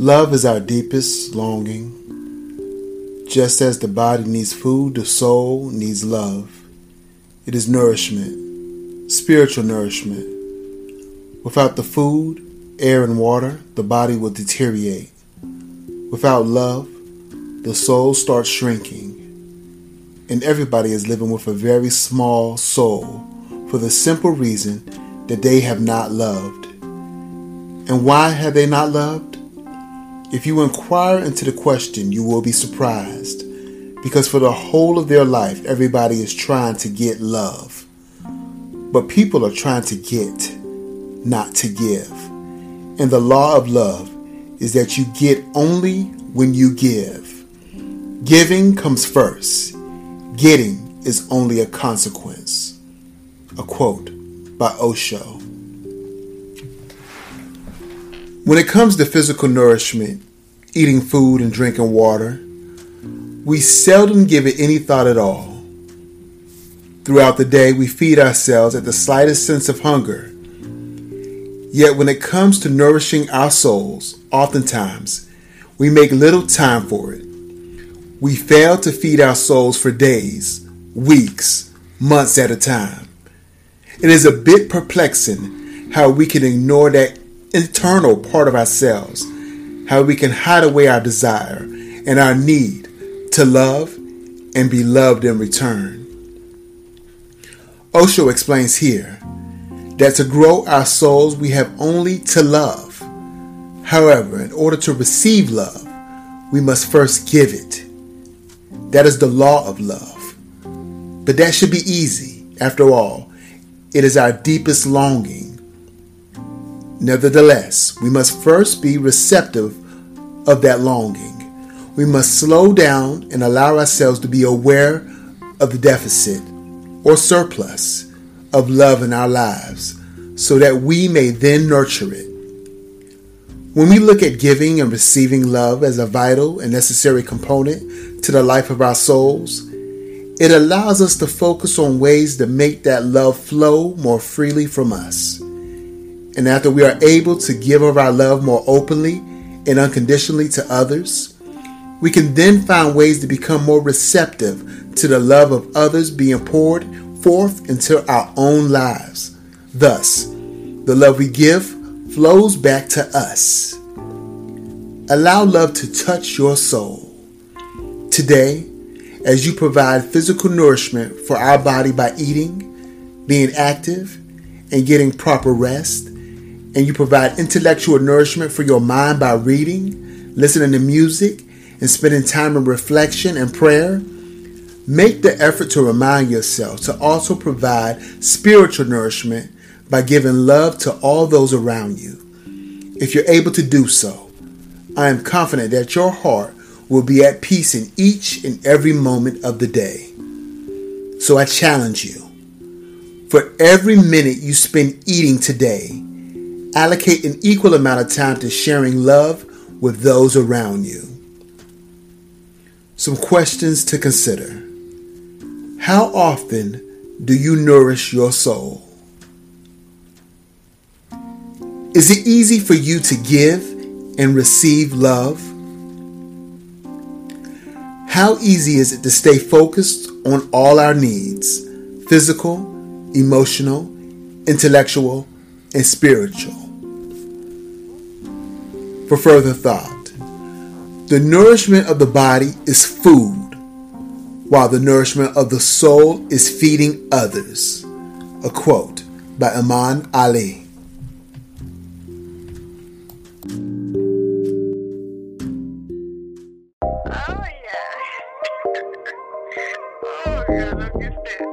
Love is our deepest longing. Just as the body needs food, the soul needs love. It is nourishment, spiritual nourishment. Without the food, air, and water, the body will deteriorate. Without love, the soul starts shrinking. And everybody is living with a very small soul for the simple reason that they have not loved. And why have they not loved? If you inquire into the question, you will be surprised. Because for the whole of their life, everybody is trying to get love. But people are trying to get, not to give. And the law of love is that you get only when you give. Giving comes first, getting is only a consequence. A quote by Osho. When it comes to physical nourishment, eating food and drinking water, we seldom give it any thought at all. Throughout the day, we feed ourselves at the slightest sense of hunger. Yet, when it comes to nourishing our souls, oftentimes we make little time for it. We fail to feed our souls for days, weeks, months at a time. It is a bit perplexing how we can ignore that internal part of ourselves, how we can hide away our desire and our need to love and be loved in return. Osho explains here that to grow our souls, we have only to love. However, in order to receive love, we must first give it. That is the law of love. But that should be easy. After all, it is our deepest longing Nevertheless, we must first be receptive of that longing. We must slow down and allow ourselves to be aware of the deficit or surplus of love in our lives so that we may then nurture it. When we look at giving and receiving love as a vital and necessary component to the life of our souls, it allows us to focus on ways to make that love flow more freely from us. And after we are able to give of our love more openly and unconditionally to others, we can then find ways to become more receptive to the love of others being poured forth into our own lives. Thus, the love we give flows back to us. Allow love to touch your soul. Today, as you provide physical nourishment for our body by eating, being active, and getting proper rest, and you provide intellectual nourishment for your mind by reading, listening to music, and spending time in reflection and prayer, make the effort to remind yourself to also provide spiritual nourishment by giving love to all those around you. If you're able to do so, I am confident that your heart will be at peace in each and every moment of the day. So I challenge you. For every minute you spend eating today, Allocate an equal amount of time to sharing love with those around you. Some questions to consider. How often do you nourish your soul? Is it easy for you to give and receive love? How easy is it to stay focused on all our needs physical, emotional, intellectual, and spiritual. For further thought, the nourishment of the body is food, while the nourishment of the soul is feeding others. A quote by Imam Ali. Oh, yeah. oh, yeah.